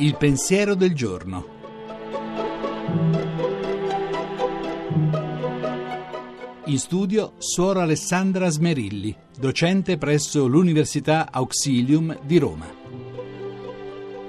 Il pensiero del giorno. In studio Suora Alessandra Smerilli, docente presso l'Università Auxilium di Roma.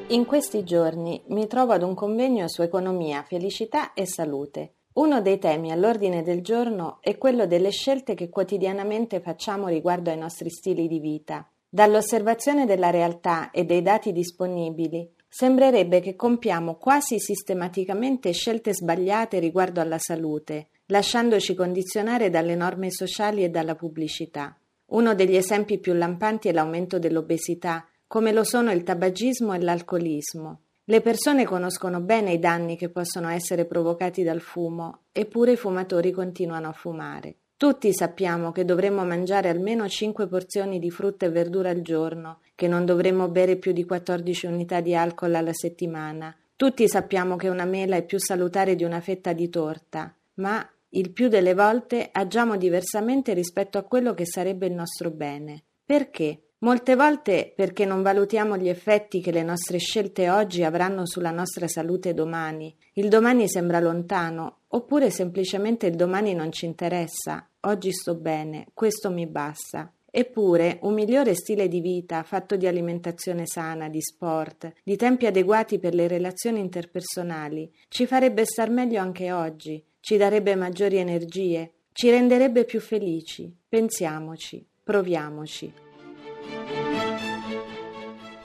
In questi giorni mi trovo ad un convegno su economia, felicità e salute. Uno dei temi all'ordine del giorno è quello delle scelte che quotidianamente facciamo riguardo ai nostri stili di vita. Dall'osservazione della realtà e dei dati disponibili sembrerebbe che compiamo quasi sistematicamente scelte sbagliate riguardo alla salute, lasciandoci condizionare dalle norme sociali e dalla pubblicità. Uno degli esempi più lampanti è l'aumento dell'obesità, come lo sono il tabagismo e l'alcolismo. Le persone conoscono bene i danni che possono essere provocati dal fumo, eppure i fumatori continuano a fumare. Tutti sappiamo che dovremmo mangiare almeno 5 porzioni di frutta e verdura al giorno, che non dovremmo bere più di 14 unità di alcol alla settimana. Tutti sappiamo che una mela è più salutare di una fetta di torta, ma il più delle volte agiamo diversamente rispetto a quello che sarebbe il nostro bene. Perché? Molte volte perché non valutiamo gli effetti che le nostre scelte oggi avranno sulla nostra salute domani. Il domani sembra lontano, oppure semplicemente il domani non ci interessa. Oggi sto bene, questo mi basta. Eppure un migliore stile di vita, fatto di alimentazione sana, di sport, di tempi adeguati per le relazioni interpersonali, ci farebbe star meglio anche oggi, ci darebbe maggiori energie, ci renderebbe più felici. Pensiamoci, proviamoci.